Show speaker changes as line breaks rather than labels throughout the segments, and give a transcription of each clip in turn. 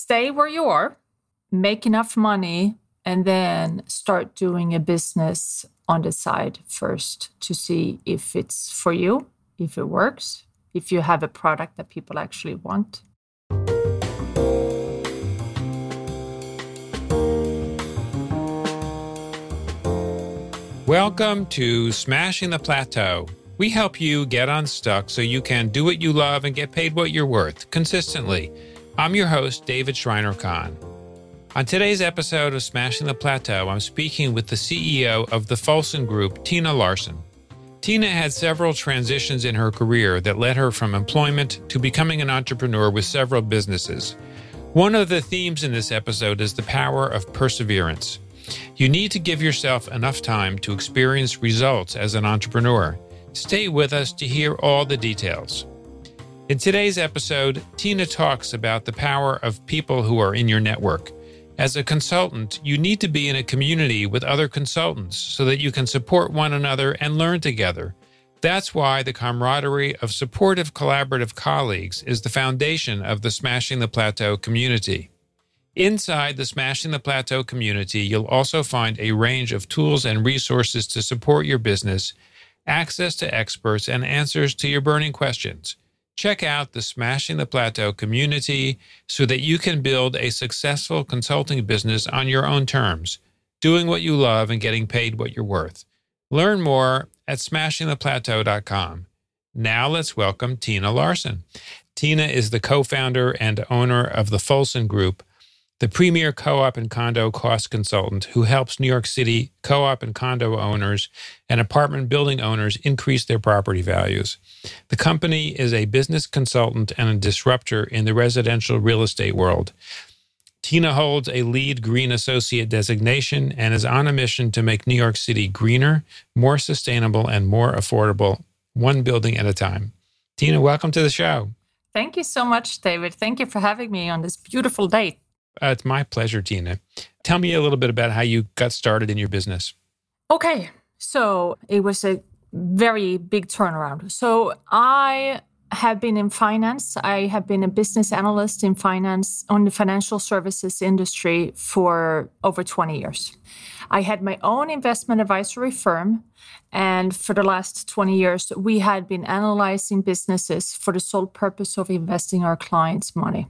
stay where you are, make enough money, and then start doing a business on the side first to see if it's for you, if it works, if you have a product that people actually want.
Welcome to Smashing the Plateau. We help you get unstuck so you can do what you love and get paid what you're worth consistently. I'm your host, David Shriner-Cahn. On today's episode of Smashing the Plateau, I'm speaking with the CEO of the Folson Group, Tina Larson. Tina had several transitions in her career that led her from employment to becoming an entrepreneur with several businesses. One of the themes in this episode is the power of perseverance. You need to give yourself enough time to experience results as an entrepreneur. Stay with us to hear all the details. In today's episode, Tina talks about the power of people who are in your network. As a consultant, you need to be in a community with other consultants so that you can support one another and learn together. That's why the camaraderie of supportive, collaborative colleagues is the foundation of the Smashing the Plateau community. Inside the Smashing the Plateau community, you'll also find a range of tools and resources to support your business, access to experts, and answers to your burning questions. Check out the Smashing the Plateau community so that you can build a successful consulting business on your own terms, doing what you love and getting paid what you're worth. Learn more at smashingtheplateau.com. Now let's welcome Tina Larson. Tina is the co founder and owner of the Folson Group the premier co op and condo cost consultant who helps New York City co op and condo owners and apartment building owners increase their property values. The company is a business consultant and a disruptor in the residential real estate world. Tina holds a LEED Green Associate designation and is on a mission to make New York City greener, more sustainable, and more affordable, one building at a time. Tina, welcome to the show.
Thank you so much, David. Thank you for having me on this beautiful day.
Uh, it's my pleasure, Tina. Tell me a little bit about how you got started in your business.
Okay. So it was a very big turnaround. So I have been in finance. I have been a business analyst in finance on the financial services industry for over 20 years. I had my own investment advisory firm. And for the last 20 years, we had been analyzing businesses for the sole purpose of investing our clients' money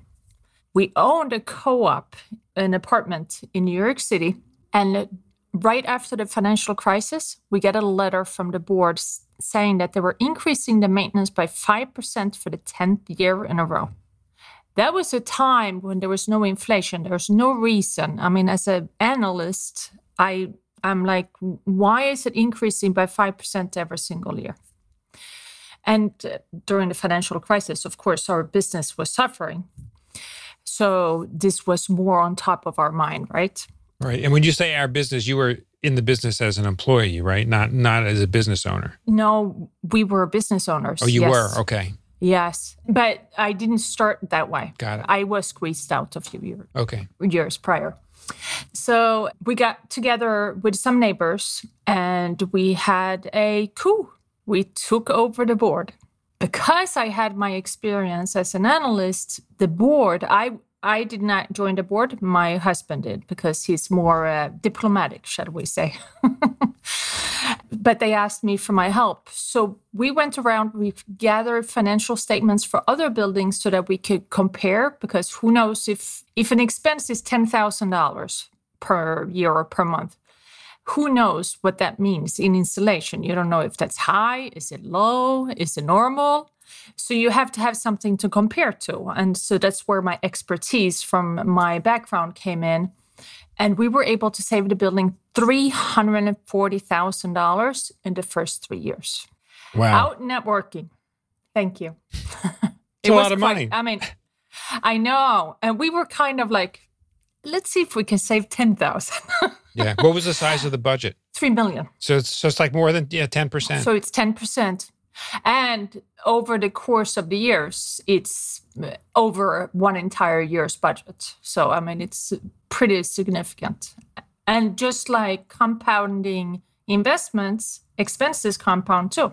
we owned a co-op, an apartment in New York City, and right after the financial crisis, we get a letter from the board saying that they were increasing the maintenance by 5% for the 10th year in a row. That was a time when there was no inflation. There's no reason. I mean, as an analyst, I I'm like, why is it increasing by 5% every single year? And uh, during the financial crisis, of course, our business was suffering. So this was more on top of our mind, right?
Right. And when you say our business, you were in the business as an employee, right? Not not as a business owner.
No, we were business owners.
Oh, you yes. were. Okay.
Yes, but I didn't start that way.
Got it.
I was squeezed out a few years.
Okay.
Years prior. So we got together with some neighbors and we had a coup. We took over the board because I had my experience as an analyst, the board, I I did not join the board. My husband did because he's more uh, diplomatic, shall we say. but they asked me for my help. So we went around, we gathered financial statements for other buildings so that we could compare because who knows if if an expense is $10,000 per year or per month who knows what that means in insulation? You don't know if that's high, is it low, is it normal? So you have to have something to compare to. And so that's where my expertise from my background came in. And we were able to save the building $340,000 in the first three years.
Wow.
Out networking. Thank you.
it's a lot of quite, money.
I mean, I know. And we were kind of like, let's see if we can save 10,000.
yeah. What was the size of the budget?
3 million.
So it's so it's like more than yeah, 10%.
So it's 10%. And over the course of the years, it's over one entire year's budget. So I mean it's pretty significant. And just like compounding investments, expenses compound too.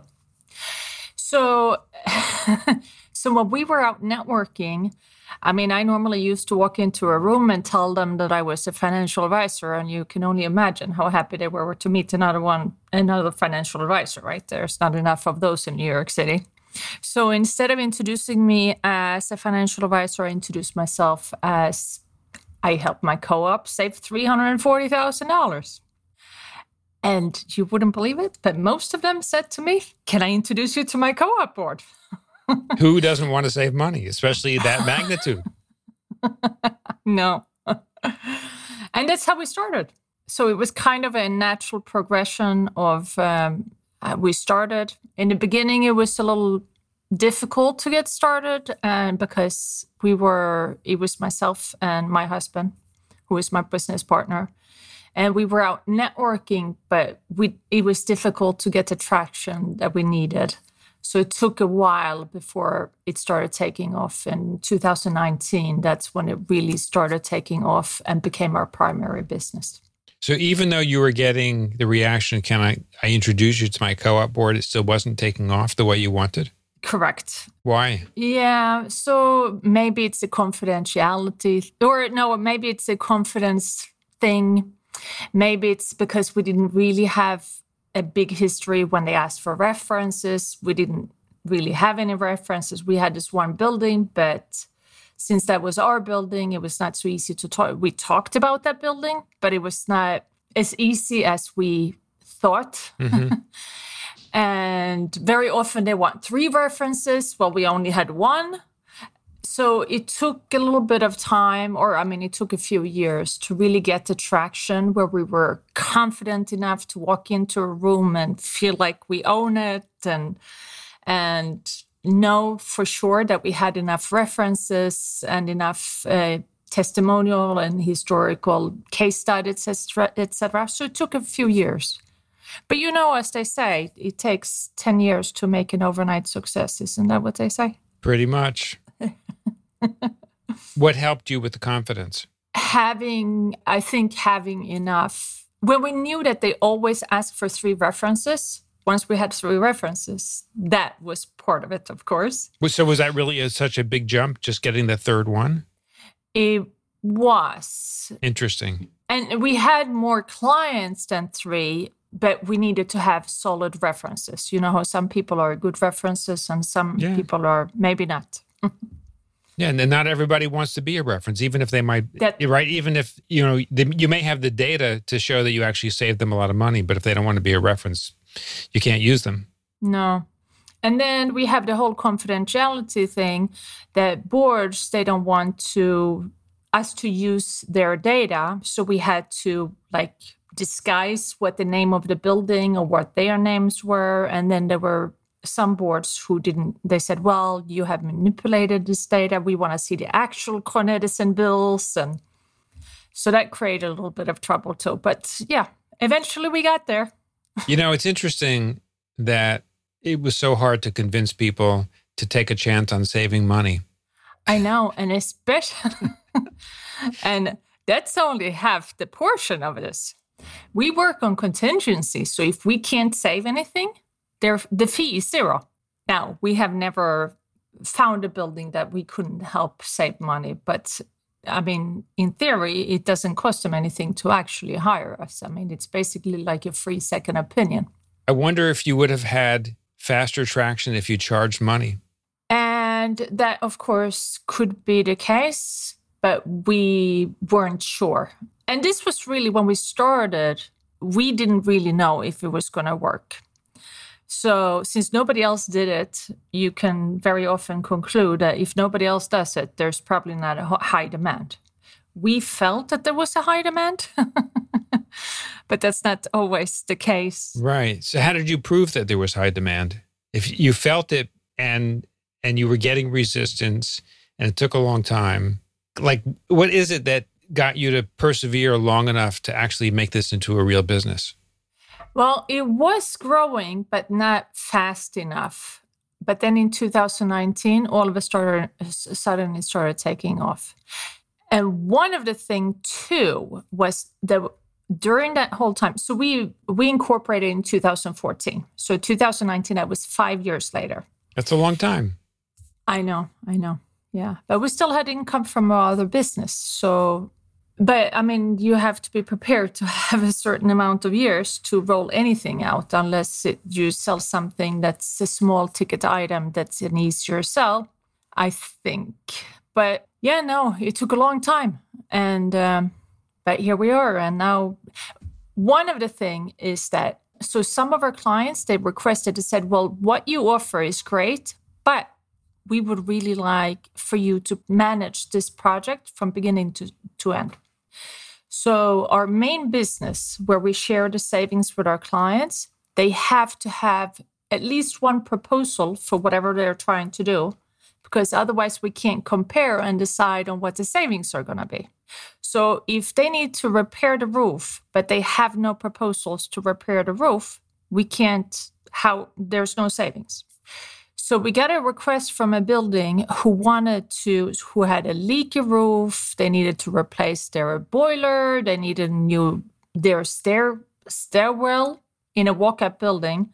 So so when we were out networking, I mean, I normally used to walk into a room and tell them that I was a financial advisor, and you can only imagine how happy they were to meet another one, another financial advisor, right? There's not enough of those in New York City. So instead of introducing me as a financial advisor, I introduced myself as I helped my co op save $340,000. And you wouldn't believe it, but most of them said to me, Can I introduce you to my co op board?
Who doesn't want to save money, especially that magnitude?
no. and that's how we started. So it was kind of a natural progression of um, uh, we started in the beginning it was a little difficult to get started and because we were it was myself and my husband who is my business partner and we were out networking but we it was difficult to get the traction that we needed so it took a while before it started taking off in 2019 that's when it really started taking off and became our primary business
so even though you were getting the reaction, can I, I introduce you to my co-op board, it still wasn't taking off the way you wanted?
Correct.
Why?
Yeah. So maybe it's a confidentiality, or no, maybe it's a confidence thing. Maybe it's because we didn't really have a big history when they asked for references. We didn't really have any references. We had this one building, but since that was our building, it was not so easy to talk. We talked about that building, but it was not as easy as we thought. Mm-hmm. and very often they want three references. Well, we only had one. So it took a little bit of time, or I mean, it took a few years to really get the traction where we were confident enough to walk into a room and feel like we own it and and know for sure that we had enough references and enough uh, testimonial and historical case studies, etc. So it took a few years. But you know, as they say, it takes 10 years to make an overnight success. Isn't that what they say?
Pretty much. What helped you with the confidence?
Having, I think, having enough. When we knew that they always ask for three references, once we had three references, that was part of it, of course.
So was that really a, such a big jump, just getting the third one?
It was.
Interesting.
And we had more clients than three, but we needed to have solid references. You know how some people are good references and some yeah. people are maybe not.
Yeah, and then not everybody wants to be a reference, even if they might. That, right, even if you know they, you may have the data to show that you actually saved them a lot of money, but if they don't want to be a reference, you can't use them.
No. And then we have the whole confidentiality thing that boards they don't want to us to use their data, so we had to like disguise what the name of the building or what their names were and then there were some boards who didn't they said well you have manipulated this data we want to see the actual Con Edison bills and so that created a little bit of trouble too but yeah eventually we got there
you know, it's interesting that it was so hard to convince people to take a chance on saving money.
I know, and especially, and that's only half the portion of this. We work on contingency, so if we can't save anything, there the fee is zero. Now we have never found a building that we couldn't help save money, but I mean, in theory, it doesn't cost them anything to actually hire us. I mean, it's basically like a free second opinion.
I wonder if you would have had faster traction if you charged money.
And that, of course, could be the case, but we weren't sure. And this was really when we started, we didn't really know if it was going to work. So, since nobody else did it, you can very often conclude that if nobody else does it, there's probably not a high demand. We felt that there was a high demand, but that's not always the case.
Right. So, how did you prove that there was high demand? If you felt it and and you were getting resistance and it took a long time, like what is it that got you to persevere long enough to actually make this into a real business?
Well, it was growing, but not fast enough. But then in 2019, all of a sudden it started taking off. And one of the things too was that during that whole time, so we we incorporated in 2014. So 2019, that was five years later.
That's a long time.
I know, I know. Yeah. But we still had income from our other business. So, but I mean, you have to be prepared to have a certain amount of years to roll anything out unless it, you sell something that's a small ticket item that's an easier sell, I think. But yeah, no, it took a long time. And, um, but here we are. And now, one of the thing is that so some of our clients they requested they said well what you offer is great but we would really like for you to manage this project from beginning to, to end so our main business where we share the savings with our clients they have to have at least one proposal for whatever they're trying to do because otherwise we can't compare and decide on what the savings are going to be so if they need to repair the roof, but they have no proposals to repair the roof, we can't how there's no savings. So we got a request from a building who wanted to who had a leaky roof, they needed to replace their boiler, they needed new their stair stairwell in a walk-up building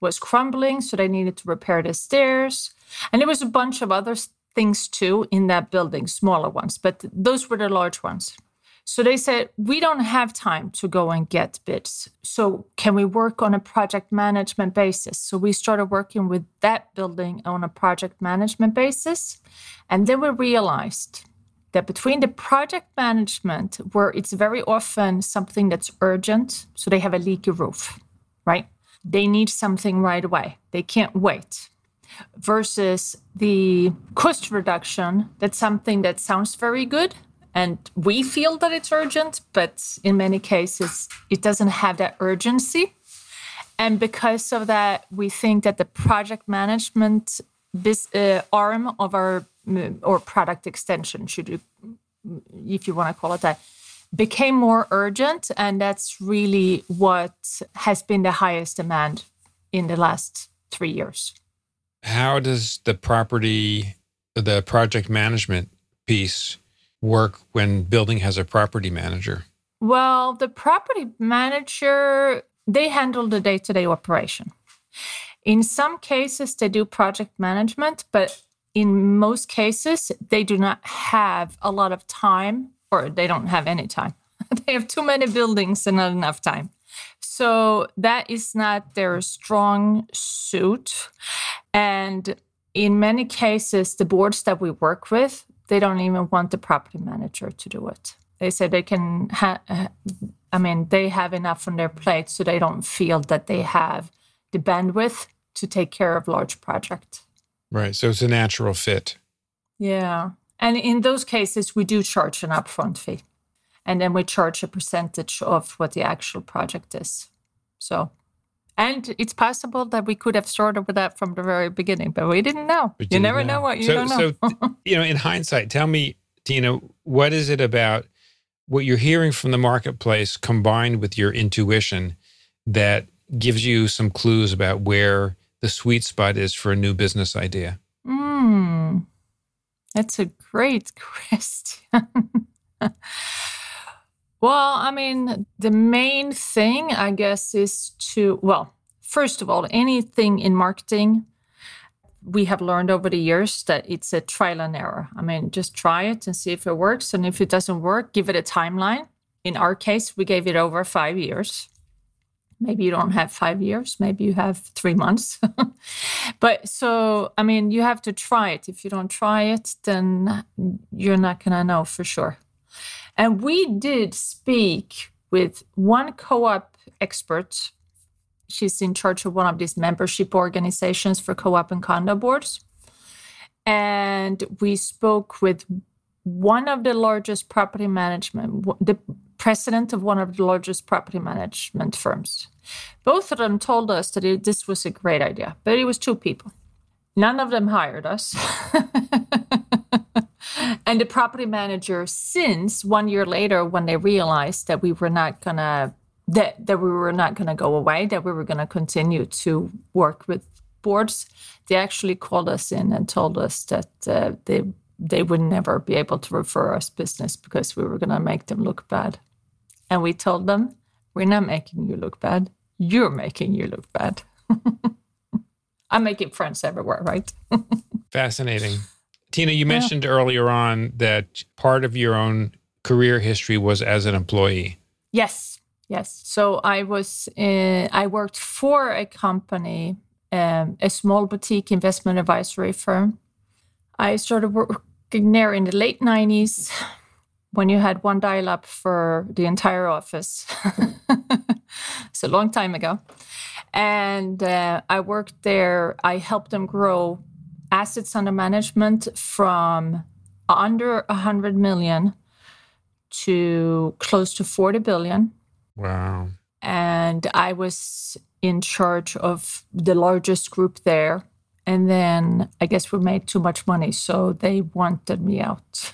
was crumbling, so they needed to repair the stairs. And there was a bunch of other things too in that building, smaller ones, but those were the large ones. So they said, we don't have time to go and get bids. So can we work on a project management basis? So we started working with that building on a project management basis. And then we realized that between the project management, where it's very often something that's urgent, so they have a leaky roof, right? They need something right away. They can't wait versus the cost reduction, that's something that sounds very good. And we feel that it's urgent, but in many cases, it doesn't have that urgency. And because of that, we think that the project management this, uh, arm of our or product extension, should you, if you want to call it that, became more urgent, and that's really what has been the highest demand in the last three years
how does the property, the project management piece work when building has a property manager?
Well, the property manager, they handle the day to day operation. In some cases, they do project management, but in most cases, they do not have a lot of time or they don't have any time. they have too many buildings and not enough time. So that is not their strong suit. And in many cases, the boards that we work with, they don't even want the property manager to do it. They say they can, ha- uh, I mean, they have enough on their plate, so they don't feel that they have the bandwidth to take care of large projects.
Right. So it's a natural fit.
Yeah. And in those cases, we do charge an upfront fee. And then we charge a percentage of what the actual project is. So and it's possible that we could have started with that from the very beginning, but we didn't know. Didn't you never know. know. what you
so,
don't know.
so, you know, in hindsight, tell me, Tina, what is it about what you're hearing from the marketplace combined with your intuition that gives you some clues about where the sweet spot is for a new business idea?
Hmm, that's a great question. Well, I mean, the main thing, I guess, is to, well, first of all, anything in marketing, we have learned over the years that it's a trial and error. I mean, just try it and see if it works. And if it doesn't work, give it a timeline. In our case, we gave it over five years. Maybe you don't have five years, maybe you have three months. but so, I mean, you have to try it. If you don't try it, then you're not going to know for sure. And we did speak with one co op expert. She's in charge of one of these membership organizations for co op and condo boards. And we spoke with one of the largest property management, the president of one of the largest property management firms. Both of them told us that it, this was a great idea, but it was two people. None of them hired us. and the property manager since one year later when they realized that we were not gonna that, that we were not gonna go away that we were gonna continue to work with boards they actually called us in and told us that uh, they they would never be able to refer us business because we were gonna make them look bad. And we told them we're not making you look bad. You're making you look bad. I'm making friends everywhere right?
Fascinating Tina, you mentioned yeah. earlier on that part of your own career history was as an employee.
Yes, yes. So I was, uh, I worked for a company, um, a small boutique investment advisory firm. I started working there in the late 90s when you had one dial up for the entire office. it's a long time ago. And uh, I worked there, I helped them grow assets under management from under 100 million to close to 40 billion.
Wow.
And I was in charge of the largest group there. And then I guess we made too much money, so they wanted me out.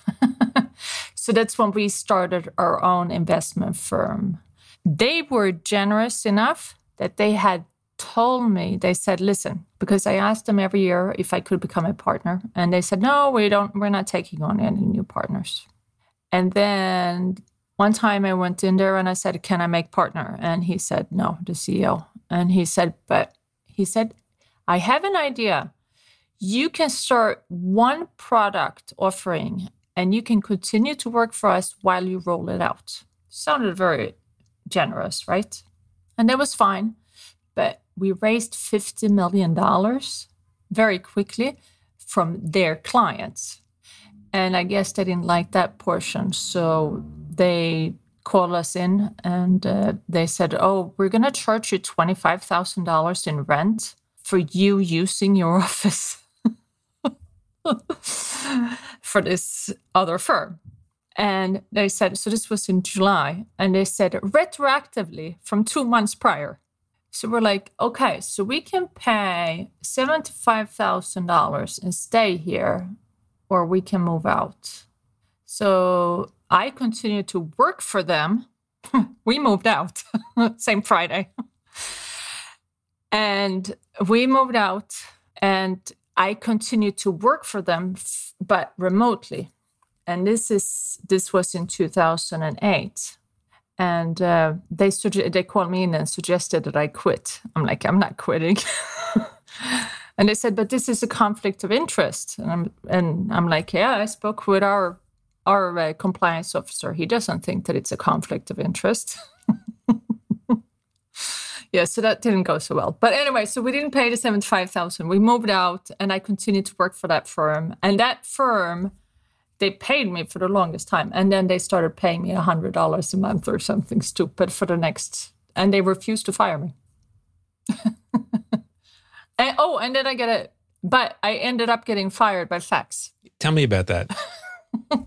so that's when we started our own investment firm. They were generous enough that they had told me, they said, listen, because I asked them every year if I could become a partner. And they said, no, we don't, we're not taking on any new partners. And then one time I went in there and I said, can I make partner? And he said, no, the CEO. And he said, but he said, I have an idea. You can start one product offering and you can continue to work for us while you roll it out. Sounded very generous, right? And that was fine. But we raised $50 million very quickly from their clients. And I guess they didn't like that portion. So they called us in and uh, they said, Oh, we're going to charge you $25,000 in rent for you using your office for this other firm. And they said, So this was in July. And they said, retroactively from two months prior, so we're like, okay, so we can pay $75,000 and stay here, or we can move out. So I continued to work for them. we moved out same Friday. and we moved out, and I continued to work for them, but remotely. And this is this was in 2008 and uh, they suge- they called me in and suggested that I quit. I'm like, I'm not quitting. and they said, but this is a conflict of interest, and I'm and I'm like, yeah, I spoke with our our uh, compliance officer. He doesn't think that it's a conflict of interest. yeah, so that didn't go so well. But anyway, so we didn't pay the seventy five thousand. We moved out, and I continued to work for that firm, and that firm they paid me for the longest time and then they started paying me a hundred dollars a month or something stupid for the next and they refused to fire me. And, oh and then i get it but i ended up getting fired by fax.
Tell me about that.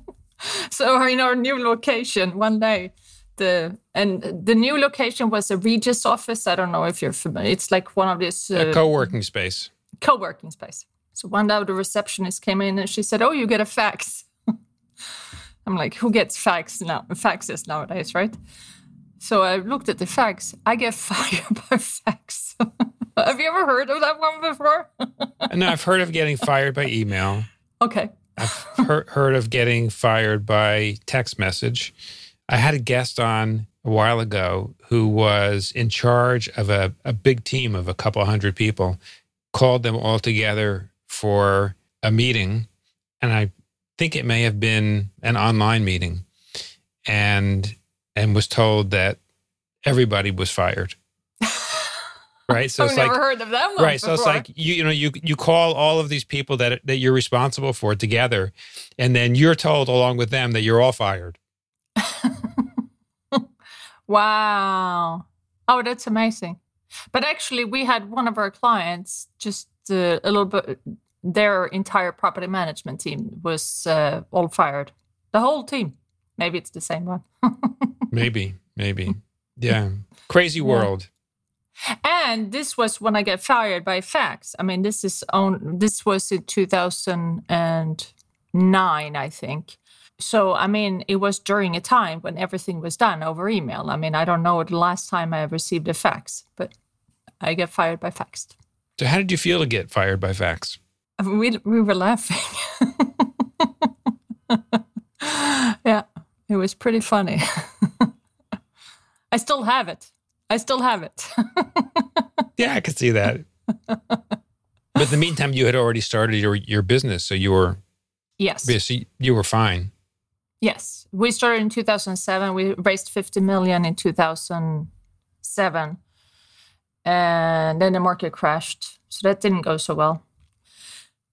So in our new location one day the and the new location was a Regus office. I don't know if you're familiar it's like one of these
uh, co-working space.
co-working space. So one day the receptionist came in and she said oh you get a fax I'm like, who gets fax now? Faxes nowadays, right? So I looked at the fax. I get fired by fax. Have you ever heard of that one before?
Uh, no, I've heard of getting fired by email.
Okay.
I've heard, heard of getting fired by text message. I had a guest on a while ago who was in charge of a, a big team of a couple hundred people, called them all together for a meeting. And I think it may have been an online meeting and and was told that everybody was fired. right.
So I've it's never like, heard of that
one. Right. Before. So it's like you you know you you call all of these people that that you're responsible for together, and then you're told along with them that you're all fired.
wow. Oh, that's amazing. But actually, we had one of our clients just uh, a little bit their entire property management team was uh, all fired. The whole team. Maybe it's the same one.
maybe, maybe. Yeah. Crazy world.
Yeah. And this was when I got fired by fax. I mean, this is on this was in 2009, I think. So, I mean, it was during a time when everything was done over email. I mean, I don't know the last time I received a fax, but I get fired by fax.
So, how did you feel to get fired by fax?
We we were laughing. yeah, it was pretty funny. I still have it. I still have it.
yeah, I could see that. but in the meantime, you had already started your your business, so you were
Yes.
Yes, you- you were fine.
Yes, we started in 2007. We raised 50 million in 2007, and then the market crashed, so that didn't go so well.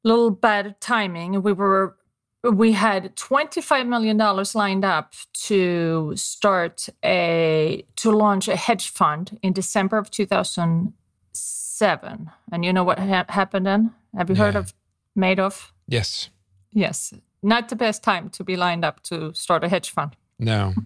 Little bad timing. We were we had 25 million dollars lined up to start a to launch a hedge fund in December of 2007. And you know what ha- happened then? Have you heard
Yeah.
of Madoff?
Yes.
Yes, not the best time to be lined up to start a hedge fund.
No.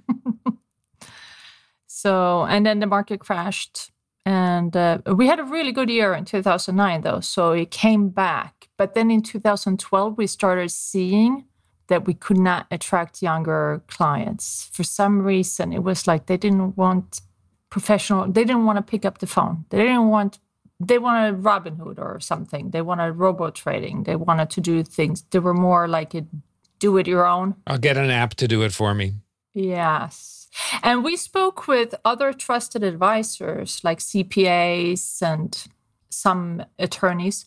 So, and then the market crashed. And uh, we had a really good year in 2009, though. So it came back. But then in 2012, we started seeing that we could not attract younger clients. For some reason, it was like they didn't want professional, they didn't want to pick up the phone. They didn't want, they wanted Robinhood or something. They wanted robo trading. They wanted to do things. They were more like a do it your own.
I'll get an app to do it for me.
Yes. And we spoke with other trusted advisors like CPAs and some attorneys,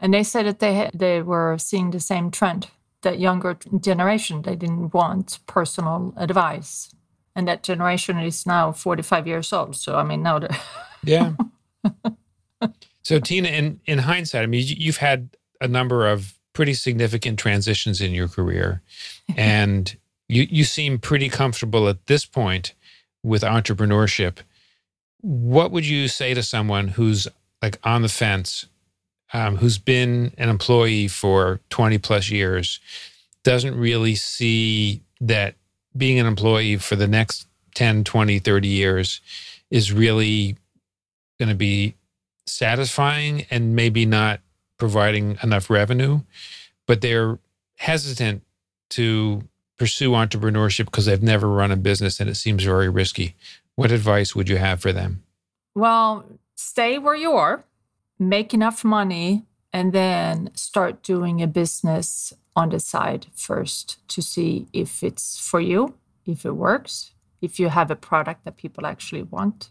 and they said that they had, they were seeing the same trend. That younger generation they didn't want personal advice, and that generation is now forty five years old. So I mean, now they're
Yeah. so Tina, in in hindsight, I mean, you- you've had a number of pretty significant transitions in your career, and you you seem pretty comfortable at this point with entrepreneurship. What would you say to someone who's like on the fence, um, who's been an employee for twenty plus years, doesn't really see that being an employee for the next 10, 20, 30 years is really going to be satisfying and maybe not providing enough revenue, but they're hesitant to pursue entrepreneurship because they've never run a business and it seems very risky. What advice would you have for them?
well, stay where you are, make enough money, and then start doing a business on the side first to see if it's for you, if it works, if you have a product that people actually want.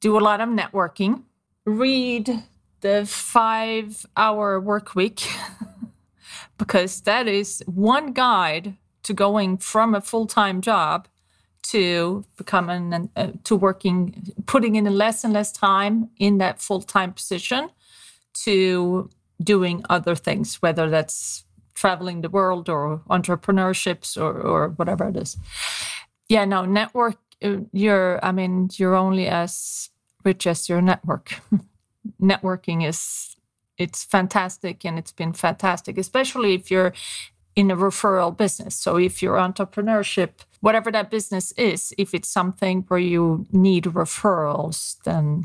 Do a lot of networking, read the five hour work week, because that is one guide to going from a full time job to becoming an, uh, to working putting in less and less time in that full-time position to doing other things whether that's traveling the world or entrepreneurships or, or whatever it is. Yeah no network uh, you're i mean you're only as rich as your network. Networking is it's fantastic and it's been fantastic especially if you're in a referral business. So if your entrepreneurship, whatever that business is, if it's something where you need referrals, then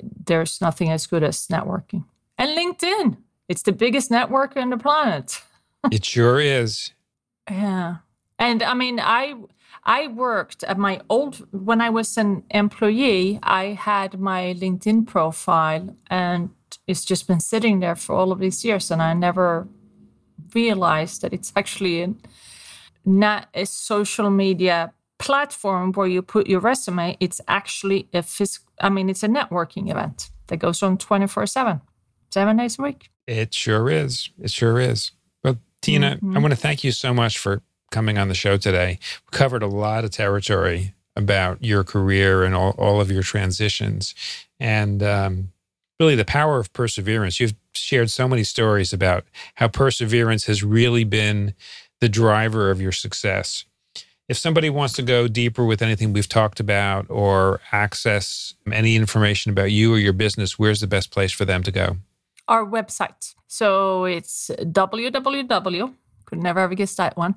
there's nothing as good as networking. And LinkedIn, it's the biggest network on the planet.
it sure is.
Yeah. And I mean, I I worked at my old when I was an employee, I had my LinkedIn profile and it's just been sitting there for all of these years and I never realized that it's actually a, not a social media platform where you put your resume. It's actually a phys- I mean, it's a networking event that goes on 24 7, seven days a week.
It sure is. It sure is. Well, Tina, I want to thank you so much for coming on the show today. We covered a lot of territory about your career and all, all of your transitions and um, really the power of perseverance. You've shared so many stories about how perseverance has really been the driver of your success. If somebody wants to go deeper with anything we've talked about or access any information about you or your business, where's the best place for them to go?
Our website. So it's www. Could never ever guess that one.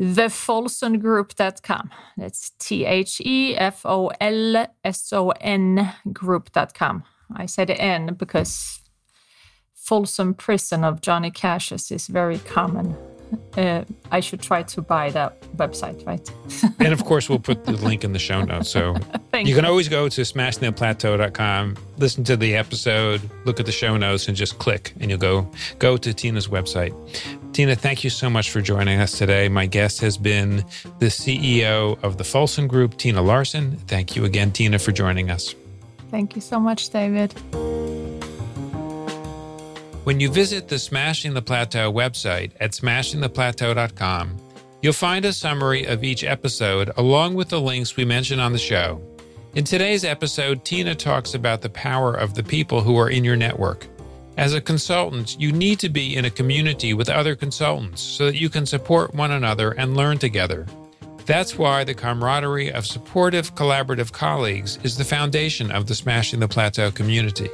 Thefolsongroup.com. That's T H E F O L S O N group.com. I said N because Folsom Prison of Johnny Cash's is very common. Uh, I should try to buy that website, right?
and of course, we'll put the link in the show notes. So
Thank
you can always go to smashtheplateau.com, listen to the episode, look at the show notes, and just click, and you'll go go to Tina's website. Tina, thank you so much for joining us today. My guest has been the CEO of the Folson Group, Tina Larson. Thank you again, Tina, for joining us.
Thank you so much, David.
When you visit the Smashing the Plateau website at smashingtheplateau.com, you'll find a summary of each episode along with the links we mention on the show. In today's episode, Tina talks about the power of the people who are in your network. As a consultant, you need to be in a community with other consultants so that you can support one another and learn together. That's why the camaraderie of supportive, collaborative colleagues is the foundation of the Smashing the Plateau community.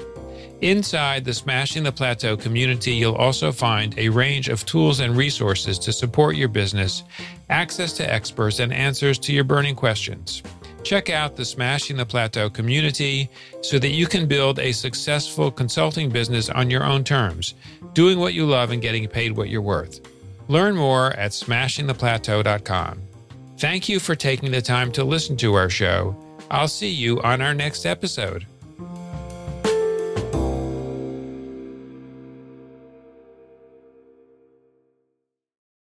Inside the Smashing the Plateau community, you'll also find a range of tools and resources to support your business, access to experts, and answers to your burning questions. Check out the Smashing the Plateau community so that you can build a successful consulting business on your own terms, doing what you love and getting paid what you're worth. Learn more at smashingtheplateau.com. Thank you for taking the time to listen to our show. I'll see you on our next episode.